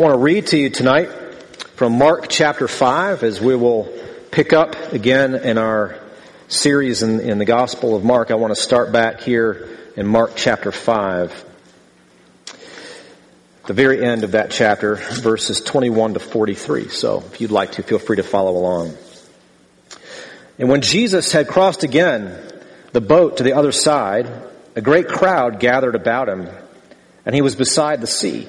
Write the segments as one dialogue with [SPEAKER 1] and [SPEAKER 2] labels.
[SPEAKER 1] I want to read to you tonight from Mark chapter 5 as we will pick up again in our series in, in the Gospel of Mark. I want to start back here in Mark chapter 5. The very end of that chapter, verses 21 to 43. So if you'd like to, feel free to follow along. And when Jesus had crossed again the boat to the other side, a great crowd gathered about him, and he was beside the sea.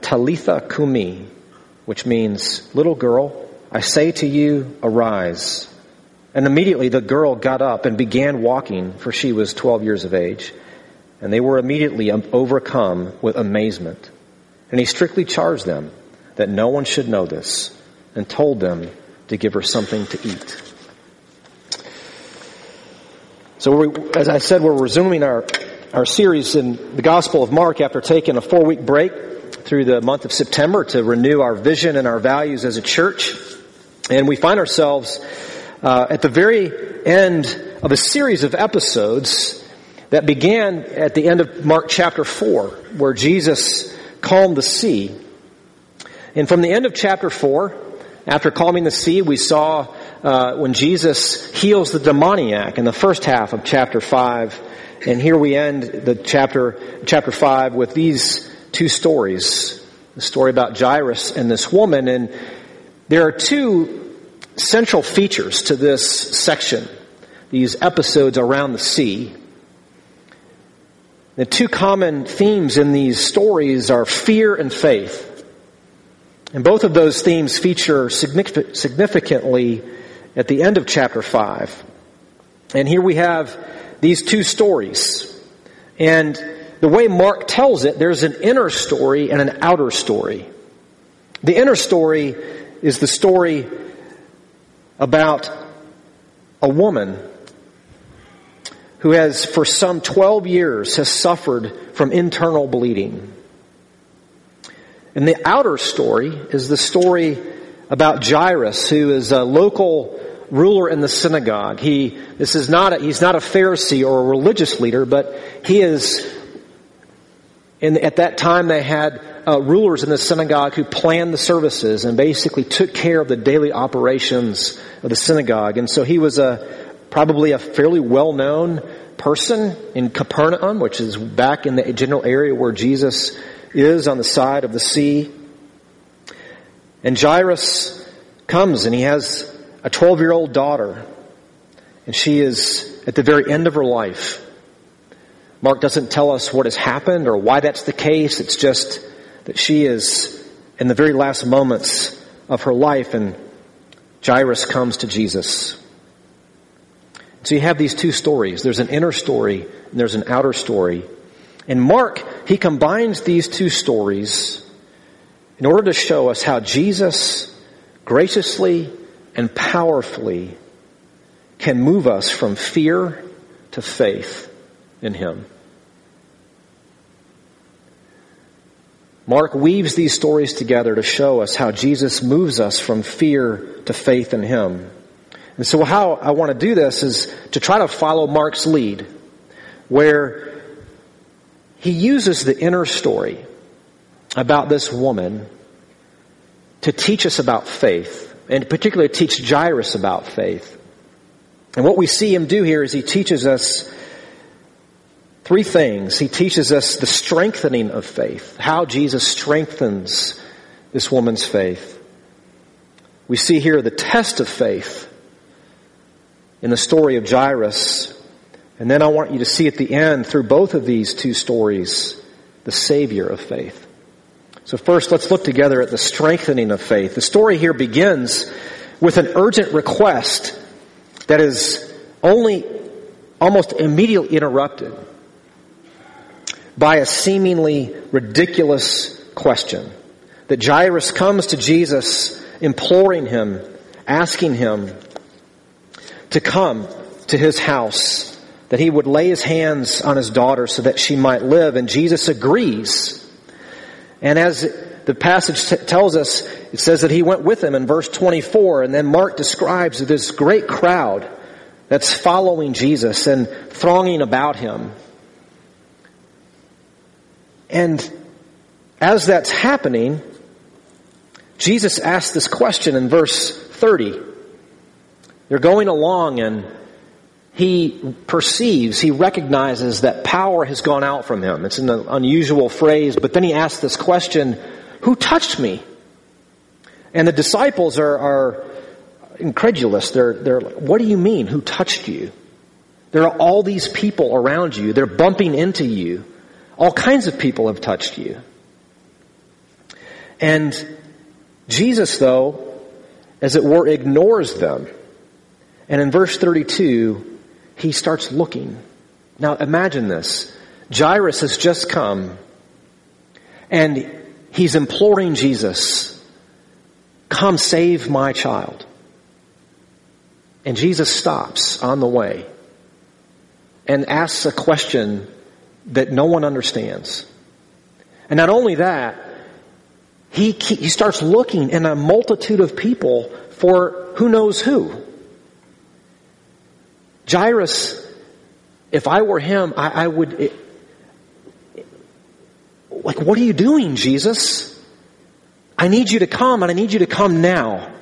[SPEAKER 1] Talitha Kumi, which means, little girl, I say to you, arise. And immediately the girl got up and began walking, for she was 12 years of age. And they were immediately um, overcome with amazement. And he strictly charged them that no one should know this and told them to give her something to eat. So, we, as I said, we're resuming our, our series in the Gospel of Mark after taking a four week break through the month of September to renew our vision and our values as a church. And we find ourselves uh, at the very end of a series of episodes that began at the end of Mark chapter 4, where Jesus calmed the sea. And from the end of chapter 4, after calming the sea, we saw uh, when Jesus heals the demoniac in the first half of chapter 5. And here we end the chapter, chapter 5 with these two stories. The story about Jairus and this woman. And there are two central features to this section, these episodes around the sea. The two common themes in these stories are fear and faith. And both of those themes feature significantly at the end of chapter 5. And here we have these two stories. And the way Mark tells it, there's an inner story and an outer story. The inner story is the story about a woman who has for some 12 years has suffered from internal bleeding. And the outer story is the story about Jairus, who is a local ruler in the synagogue. He, this is not a, he's not a Pharisee or a religious leader, but he is, in, at that time they had uh, rulers in the synagogue who planned the services and basically took care of the daily operations of the synagogue. And so he was a probably a fairly well-known person in Capernaum, which is back in the general area where Jesus is on the side of the sea. And Jairus comes and he has a 12 year old daughter and she is at the very end of her life. Mark doesn't tell us what has happened or why that's the case. It's just that she is in the very last moments of her life and Jairus comes to Jesus. So you have these two stories. There's an inner story and there's an outer story. And Mark, he combines these two stories in order to show us how Jesus graciously and powerfully can move us from fear to faith in Him. Mark weaves these stories together to show us how Jesus moves us from fear to faith in Him. And so how I want to do this is to try to follow Mark's lead, where he uses the inner story about this woman to teach us about faith, and particularly teach Jairus about faith. And what we see him do here is he teaches us three things. He teaches us the strengthening of faith, how Jesus strengthens this woman's faith. We see here the test of faith in the story of Jairus. And then I want you to see at the end, through both of these two stories, the Savior of faith. So first, let's look together at the strengthening of faith. The story here begins with an urgent request that is only almost immediately interrupted by a seemingly ridiculous question. That Jairus comes to Jesus imploring him, asking him to come to his house, that he would lay his hands on his daughter so that she might live. And Jesus agrees. And as the passage t- tells us, it says that he went with him in verse 24. And then Mark describes this great crowd that's following Jesus and thronging about him. And as that's happening, Jesus asks this question in verse 30. They're going along and he perceives, he recognizes that power has gone out from him. It's an unusual phrase, but then he asks this question, who touched me? And the disciples are, are incredulous. They're, they're like, what do you mean? Who touched you? There are all these people around you. They're bumping into you. All kinds of people have touched you. And Jesus, though, as it were, ignores them. And in verse 32, he starts looking. Now imagine this. Jairus has just come and he's imploring Jesus, come save my child. And Jesus stops on the way and asks a question that no one understands. And not only that, he, he starts looking in a multitude of people for who knows who. Jairus, if I were him, I, I would, it, like, what are you doing, Jesus? I need you to come and I need you to come now.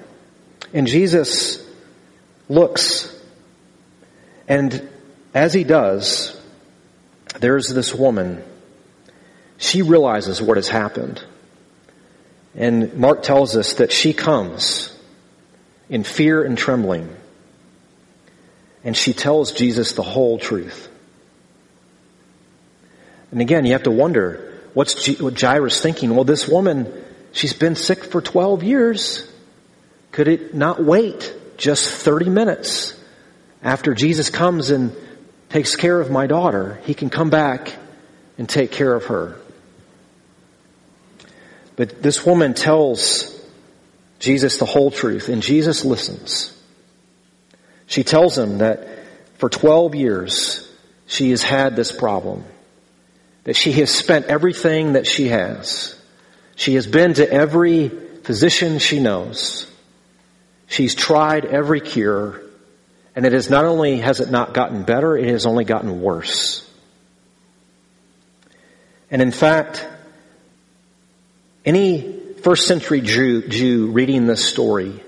[SPEAKER 1] And Jesus looks and as he does, there's this woman. She realizes what has happened. And Mark tells us that she comes in fear and trembling and she tells Jesus the whole truth. And again, you have to wonder, what's what Jairus thinking? Well, this woman, she's been sick for 12 years. Could it not wait just 30 minutes after Jesus comes and takes care of my daughter? He can come back and take care of her. But this woman tells Jesus the whole truth, and Jesus listens. She tells him that for 12 years she has had this problem. That she has spent everything that she has. She has been to every physician she knows. She's tried every cure. And it is not only has it not gotten better, it has only gotten worse. And in fact, Any first century Jew, Jew reading this story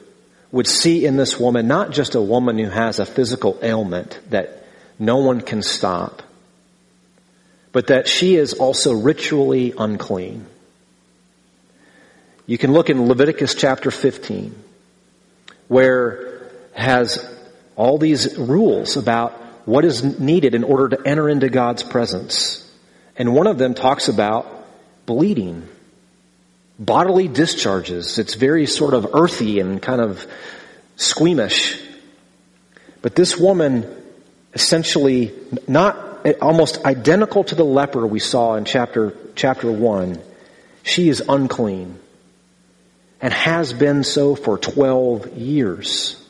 [SPEAKER 1] would see in this woman not just a woman who has a physical ailment that no one can stop, but that she is also ritually unclean. You can look in Leviticus chapter 15, where has all these rules about what is needed in order to enter into God's presence. And one of them talks about bleeding bodily discharges. It's very sort of earthy and kind of squeamish. But this woman essentially not almost identical to the leper we saw in chapter chapter 1. She is unclean and has been so for 12 years.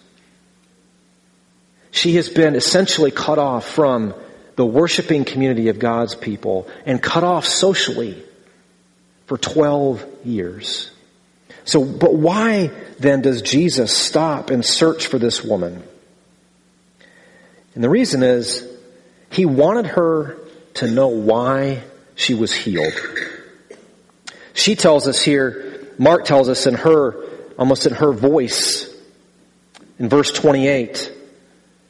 [SPEAKER 1] She has been essentially cut off from the worshiping community of God's people and cut off socially for 12 years. So, but why then does Jesus stop and search for this woman? And the reason is he wanted her to know why she was healed. She tells us here, Mark tells us in her, almost in her voice, in verse 28,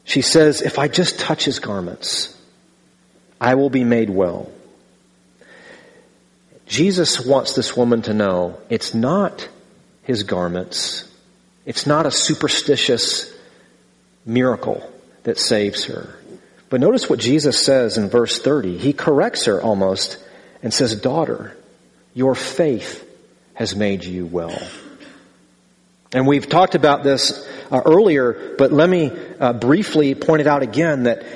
[SPEAKER 1] she says, if I just touch his garments, I will be made well. Jesus wants this woman to know it's not his garments. It's not a superstitious miracle that saves her. But notice what Jesus says in verse 30. He corrects her almost and says, daughter, your faith has made you well. And we've talked about this uh, earlier, but let me uh, briefly point it out again that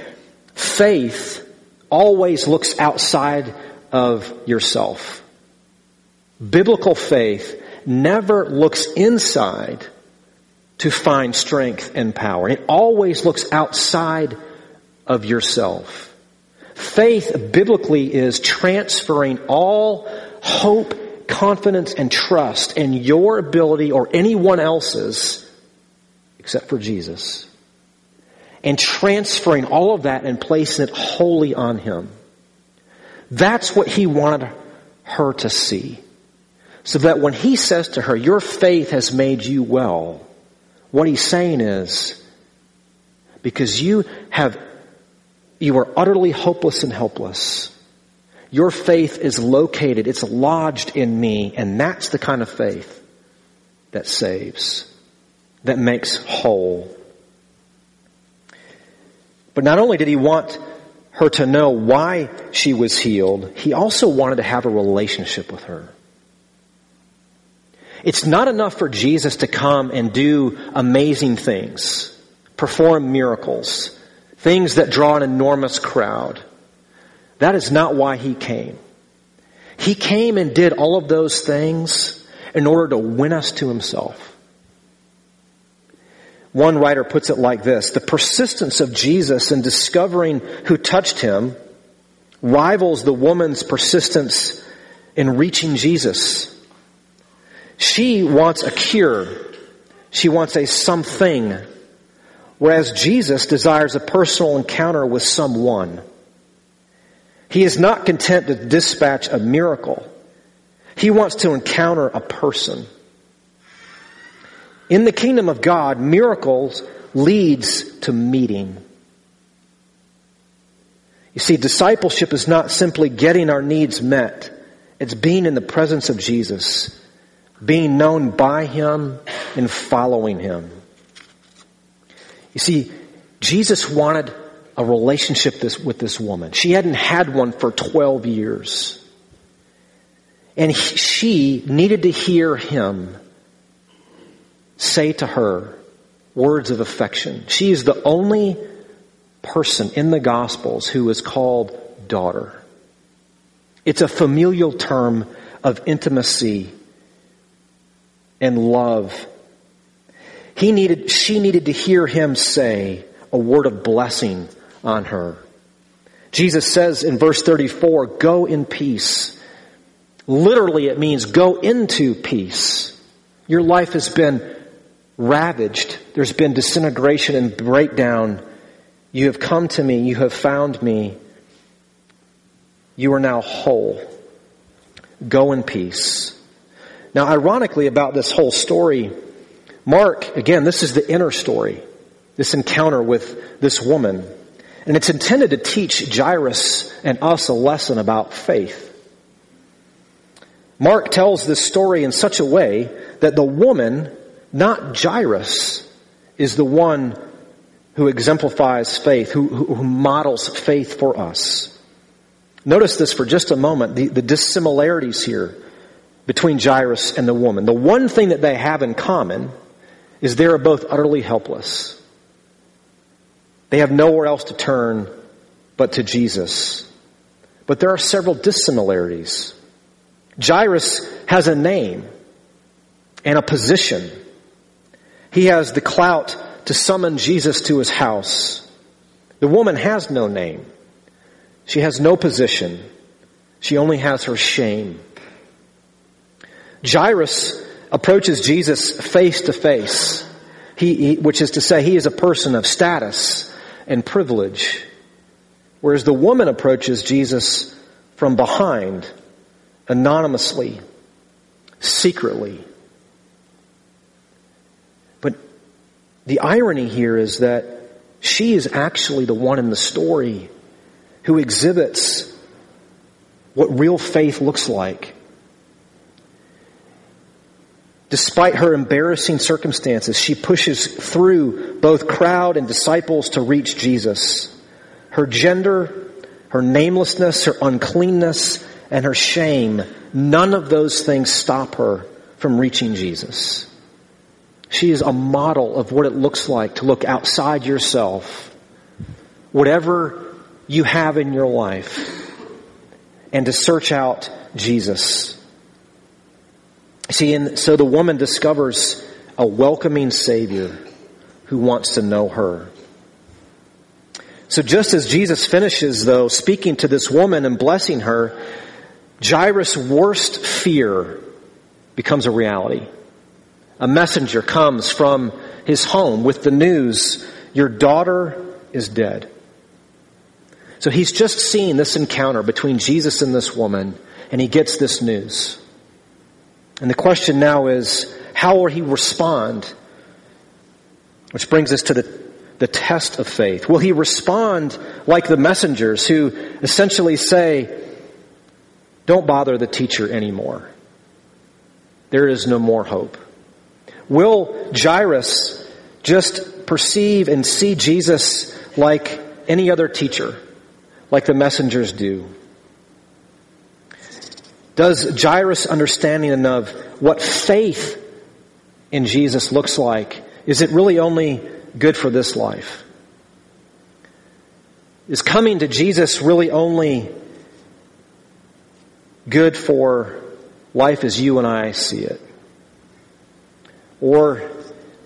[SPEAKER 1] faith always looks outside of yourself. Biblical faith never looks inside to find strength and power. It always looks outside of yourself. Faith biblically is transferring all hope, confidence, and trust in your ability or anyone else's except for Jesus. And transferring all of that and placing it wholly on Him. That's what He wanted her to see. So that when he says to her, your faith has made you well, what he's saying is, because you have, you are utterly hopeless and helpless. Your faith is located, it's lodged in me, and that's the kind of faith that saves, that makes whole. But not only did he want her to know why she was healed, he also wanted to have a relationship with her. It's not enough for Jesus to come and do amazing things, perform miracles, things that draw an enormous crowd. That is not why he came. He came and did all of those things in order to win us to himself. One writer puts it like this, the persistence of Jesus in discovering who touched him rivals the woman's persistence in reaching Jesus. She wants a cure. She wants a something. Whereas Jesus desires a personal encounter with someone. He is not content to dispatch a miracle. He wants to encounter a person. In the kingdom of God, miracles leads to meeting. You see, discipleship is not simply getting our needs met. It's being in the presence of Jesus being known by Him and following Him. You see, Jesus wanted a relationship this, with this woman. She hadn't had one for 12 years. And he, she needed to hear him say to her words of affection. She is the only person in the Gospels who is called daughter. It's a familial term of intimacy and love. He needed, she needed to hear him say a word of blessing on her. Jesus says in verse 34, go in peace. Literally it means go into peace. Your life has been ravaged. There's been disintegration and breakdown. You have come to me. You have found me. You are now whole. Go in peace. Now, ironically about this whole story, Mark, again, this is the inner story, this encounter with this woman. And it's intended to teach Jairus and us a lesson about faith. Mark tells this story in such a way that the woman, not Jairus, is the one who exemplifies faith, who, who, models faith for us. Notice this for just a moment, the, the dissimilarities here between Jairus and the woman. The one thing that they have in common is they are both utterly helpless. They have nowhere else to turn but to Jesus. But there are several dissimilarities. Jairus has a name and a position. He has the clout to summon Jesus to his house. The woman has no name. She has no position. She only has her shame. Jairus approaches Jesus face to face, he, which is to say, he is a person of status and privilege, whereas the woman approaches Jesus from behind, anonymously, secretly. But the irony here is that she is actually the one in the story who exhibits what real faith looks like. Despite her embarrassing circumstances, she pushes through both crowd and disciples to reach Jesus. Her gender, her namelessness, her uncleanness, and her shame, none of those things stop her from reaching Jesus. She is a model of what it looks like to look outside yourself, whatever you have in your life, and to search out Jesus. See, and so the woman discovers a welcoming Savior who wants to know her. So just as Jesus finishes, though, speaking to this woman and blessing her, Jairus' worst fear becomes a reality. A messenger comes from his home with the news, your daughter is dead. So he's just seen this encounter between Jesus and this woman, and he gets this news. And the question now is, how will he respond? Which brings us to the, the test of faith. Will he respond like the messengers who essentially say, don't bother the teacher anymore. There is no more hope. Will Jairus just perceive and see Jesus like any other teacher, like the messengers do? Does Jairus understanding of what faith in Jesus looks like, is it really only good for this life? Is coming to Jesus really only good for life as you and I see it? Or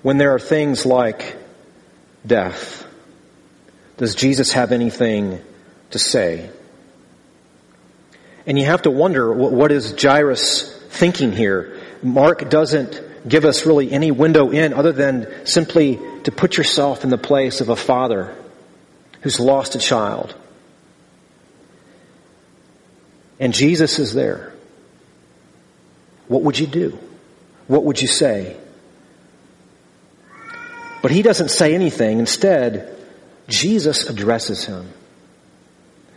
[SPEAKER 1] when there are things like death, does Jesus have anything to say? And you have to wonder, what is Jairus thinking here? Mark doesn't give us really any window in other than simply to put yourself in the place of a father who's lost a child. And Jesus is there. What would you do? What would you say? But he doesn't say anything. Instead, Jesus addresses him.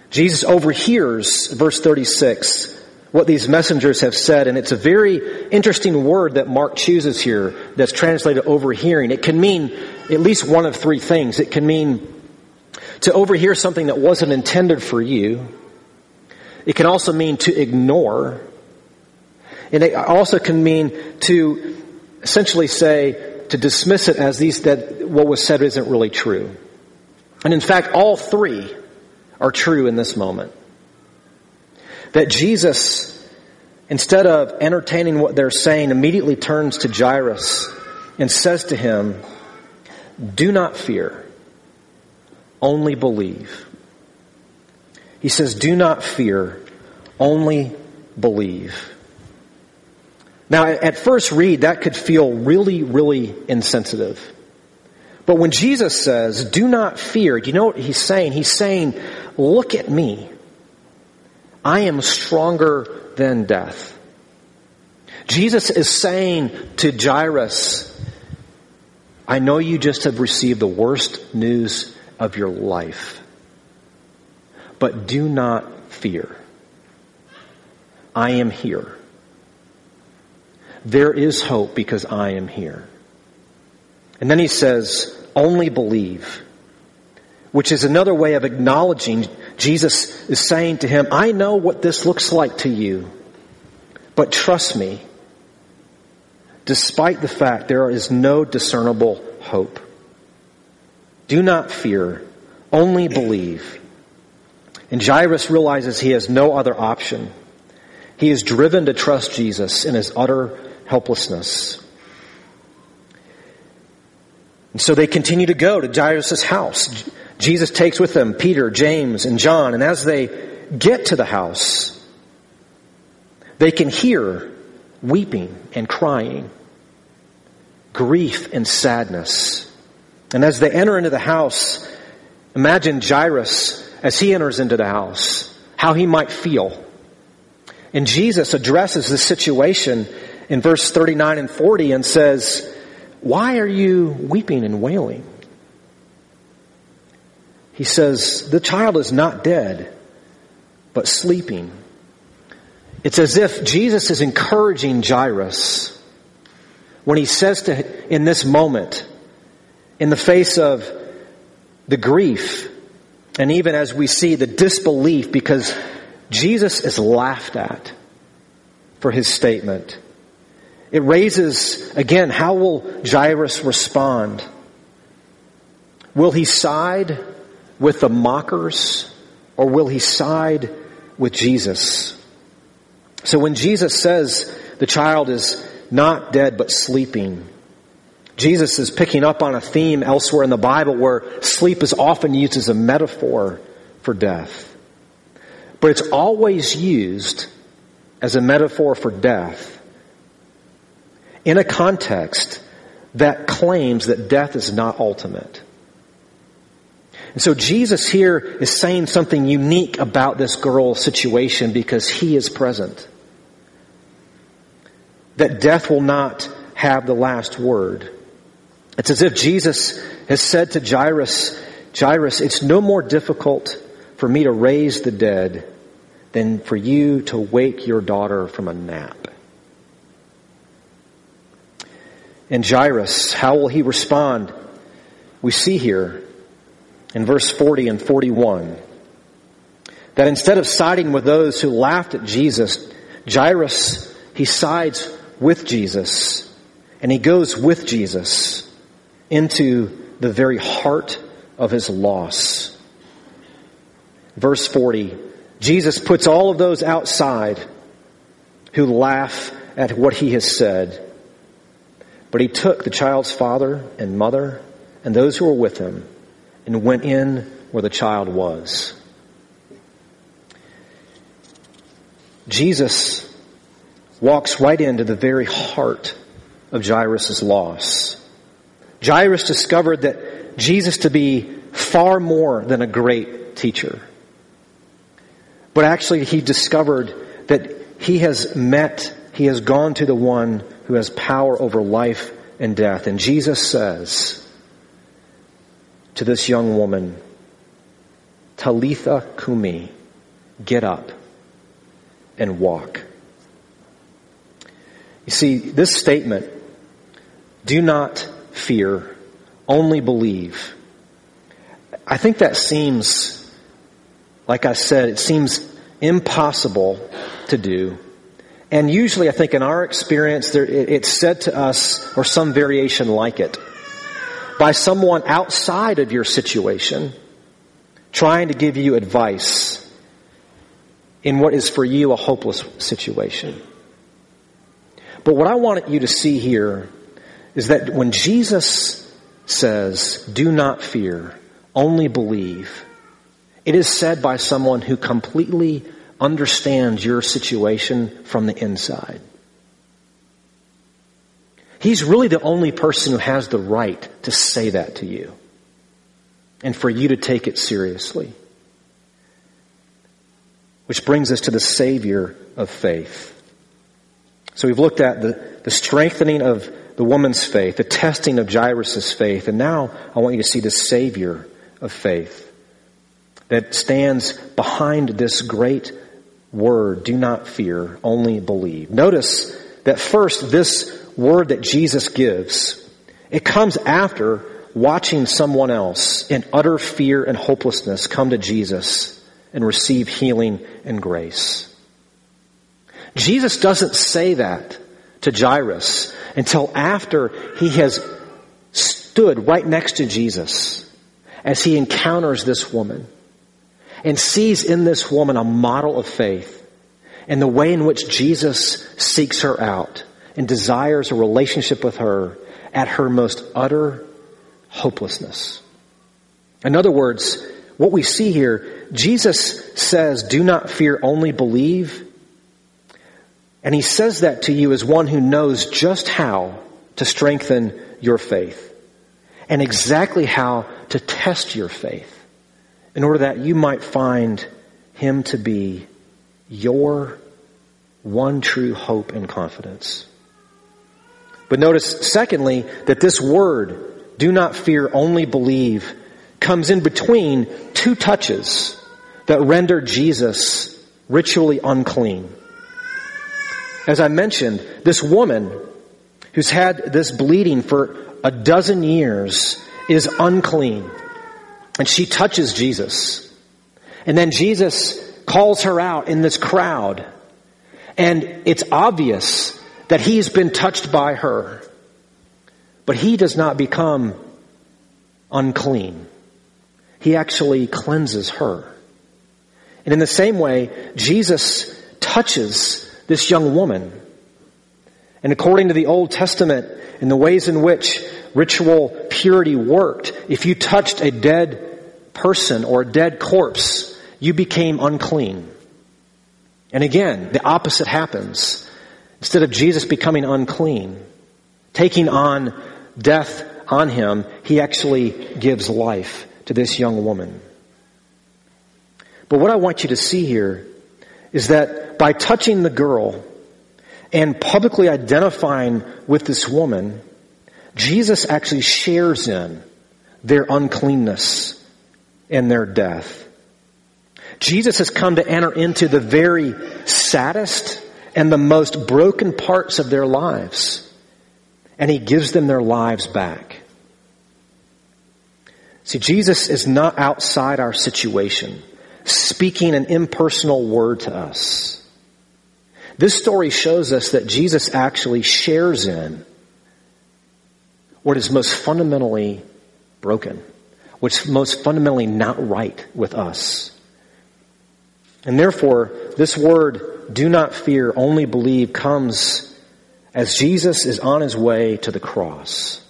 [SPEAKER 1] Jesus overhears, verse 36, what these messengers have said, and it's a very interesting word that Mark chooses here that's translated overhearing. It can mean at least one of three things. It can mean to overhear something that wasn't intended for you. It can also mean to ignore. And it also can mean to essentially say, to dismiss it as these, that what was said isn't really true. And in fact, all three are true in this moment. That Jesus, instead of entertaining what they're saying, immediately turns to Jairus and says to him, Do not fear, only believe. He says, Do not fear, only believe. Now, at first read, that could feel really, really insensitive. But when Jesus says, do not fear, do you know what he's saying? He's saying, look at me. I am stronger than death. Jesus is saying to Jairus, I know you just have received the worst news of your life, but do not fear. I am here. There is hope because I am here. And then he says, only believe, which is another way of acknowledging Jesus is saying to him, I know what this looks like to you, but trust me, despite the fact there is no discernible hope. Do not fear, only believe. And Jairus realizes he has no other option. He is driven to trust Jesus in his utter helplessness. And so they continue to go to Jairus' house. Jesus takes with them Peter, James, and John, and as they get to the house, they can hear weeping and crying, grief and sadness. And as they enter into the house, imagine Jairus as he enters into the house, how he might feel. And Jesus addresses the situation in verse 39 and 40 and says, Why are you weeping and wailing? He says, The child is not dead, but sleeping. It's as if Jesus is encouraging Jairus when he says to, in this moment, in the face of the grief, and even as we see the disbelief, because Jesus is laughed at for his statement. It raises, again, how will Jairus respond? Will he side with the mockers or will he side with Jesus? So when Jesus says the child is not dead but sleeping, Jesus is picking up on a theme elsewhere in the Bible where sleep is often used as a metaphor for death. But it's always used as a metaphor for death in a context that claims that death is not ultimate. And so Jesus here is saying something unique about this girl's situation because he is present. That death will not have the last word. It's as if Jesus has said to Jairus, Jairus, it's no more difficult for me to raise the dead than for you to wake your daughter from a nap. And Jairus, how will he respond? We see here in verse 40 and 41 that instead of siding with those who laughed at Jesus, Jairus, he sides with Jesus and he goes with Jesus into the very heart of his loss. Verse 40, Jesus puts all of those outside who laugh at what he has said. But he took the child's father and mother and those who were with him and went in where the child was. Jesus walks right into the very heart of Jairus' loss. Jairus discovered that Jesus to be far more than a great teacher. But actually he discovered that he has met, he has gone to the one who has power over life and death. And Jesus says, to this young woman, Talitha Kumi, get up and walk. You see, this statement, do not fear, only believe. I think that seems, like I said, it seems impossible to do. And usually I think in our experience, there, it, it's said to us, or some variation like it by someone outside of your situation trying to give you advice in what is for you a hopeless situation. But what I want you to see here is that when Jesus says, do not fear, only believe, it is said by someone who completely understands your situation from the inside. He's really the only person who has the right to say that to you and for you to take it seriously. Which brings us to the Savior of faith. So we've looked at the, the strengthening of the woman's faith, the testing of Jairus' faith, and now I want you to see the Savior of faith that stands behind this great word, do not fear, only believe. Notice that first, this word that Jesus gives, it comes after watching someone else in utter fear and hopelessness come to Jesus and receive healing and grace. Jesus doesn't say that to Jairus until after he has stood right next to Jesus as he encounters this woman and sees in this woman a model of faith and the way in which Jesus seeks her out and desires a relationship with her at her most utter hopelessness. In other words, what we see here, Jesus says, do not fear, only believe. And he says that to you as one who knows just how to strengthen your faith and exactly how to test your faith in order that you might find him to be your one true hope and confidence. But notice, secondly, that this word, do not fear, only believe, comes in between two touches that render Jesus ritually unclean. As I mentioned, this woman who's had this bleeding for a dozen years is unclean. And she touches Jesus. And then Jesus calls her out in this crowd. And it's obvious that he's been touched by her. But he does not become unclean. He actually cleanses her. And in the same way, Jesus touches this young woman. And according to the Old Testament, and the ways in which ritual purity worked, if you touched a dead person or a dead corpse, you became unclean. And again, the opposite happens. Instead of Jesus becoming unclean, taking on death on him, he actually gives life to this young woman. But what I want you to see here is that by touching the girl and publicly identifying with this woman, Jesus actually shares in their uncleanness and their death. Jesus has come to enter into the very saddest and the most broken parts of their lives. And he gives them their lives back. See, Jesus is not outside our situation, speaking an impersonal word to us. This story shows us that Jesus actually shares in what is most fundamentally broken, what's most fundamentally not right with us. And therefore, this word, do not fear, only believe, comes as Jesus is on his way to the cross.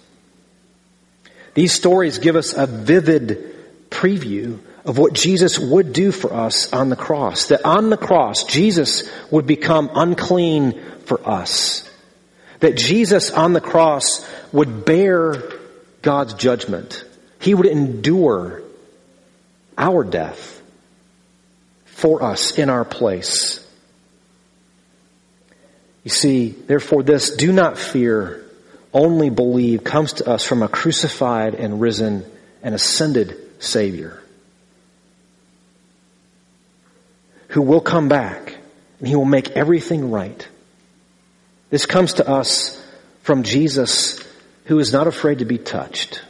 [SPEAKER 1] These stories give us a vivid preview of what Jesus would do for us on the cross. That on the cross, Jesus would become unclean for us. That Jesus on the cross would bear God's judgment. He would endure our death for us in our place. You see, therefore this, do not fear, only believe, comes to us from a crucified and risen and ascended Savior. Who will come back and He will make everything right. This comes to us from Jesus who is not afraid to be touched.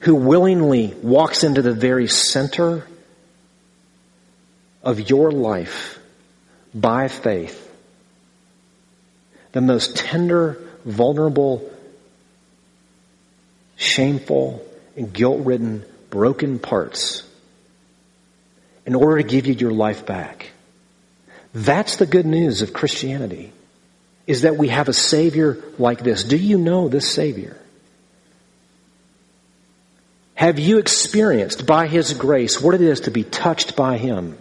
[SPEAKER 1] Who willingly walks into the very center of your life by faith, the most tender, vulnerable, shameful, and guilt ridden, broken parts in order to give you your life back. That's the good news of Christianity, is that we have a Savior like this. Do you know this Savior? Have you experienced by His grace what it is to be touched by Him?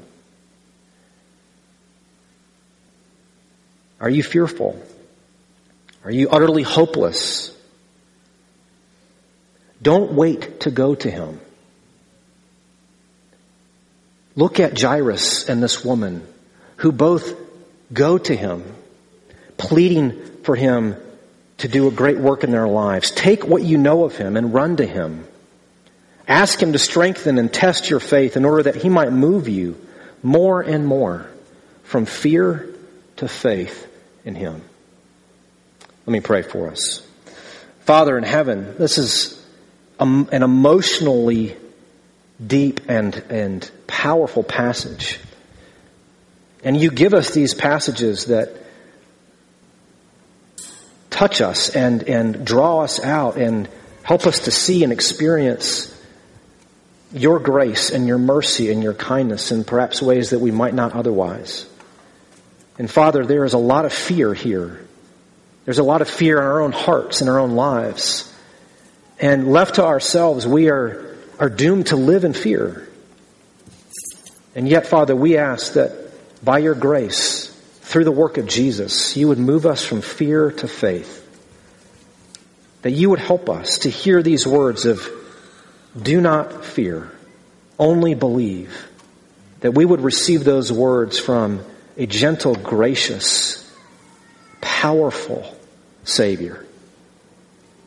[SPEAKER 1] Are you fearful? Are you utterly hopeless? Don't wait to go to him. Look at Jairus and this woman who both go to him pleading for Him to do a great work in their lives. Take what you know of Him and run to Him. Ask Him to strengthen and test your faith in order that He might move you more and more from fear to faith in Him. Let me pray for us. Father in heaven, this is an emotionally deep and, and powerful passage. And you give us these passages that touch us and, and draw us out and help us to see and experience your grace and your mercy and your kindness in perhaps ways that we might not otherwise. And Father, there is a lot of fear here. There's a lot of fear in our own hearts and our own lives. And left to ourselves, we are, are doomed to live in fear. And yet, Father, we ask that by your grace, through the work of Jesus, you would move us from fear to faith. That you would help us to hear these words of, do not fear, only believe. That we would receive those words from a gentle, gracious, powerful Savior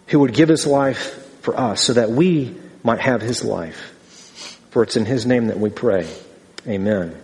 [SPEAKER 1] who would give his life for us so that we might have his life. For it's in his name that we pray. Amen.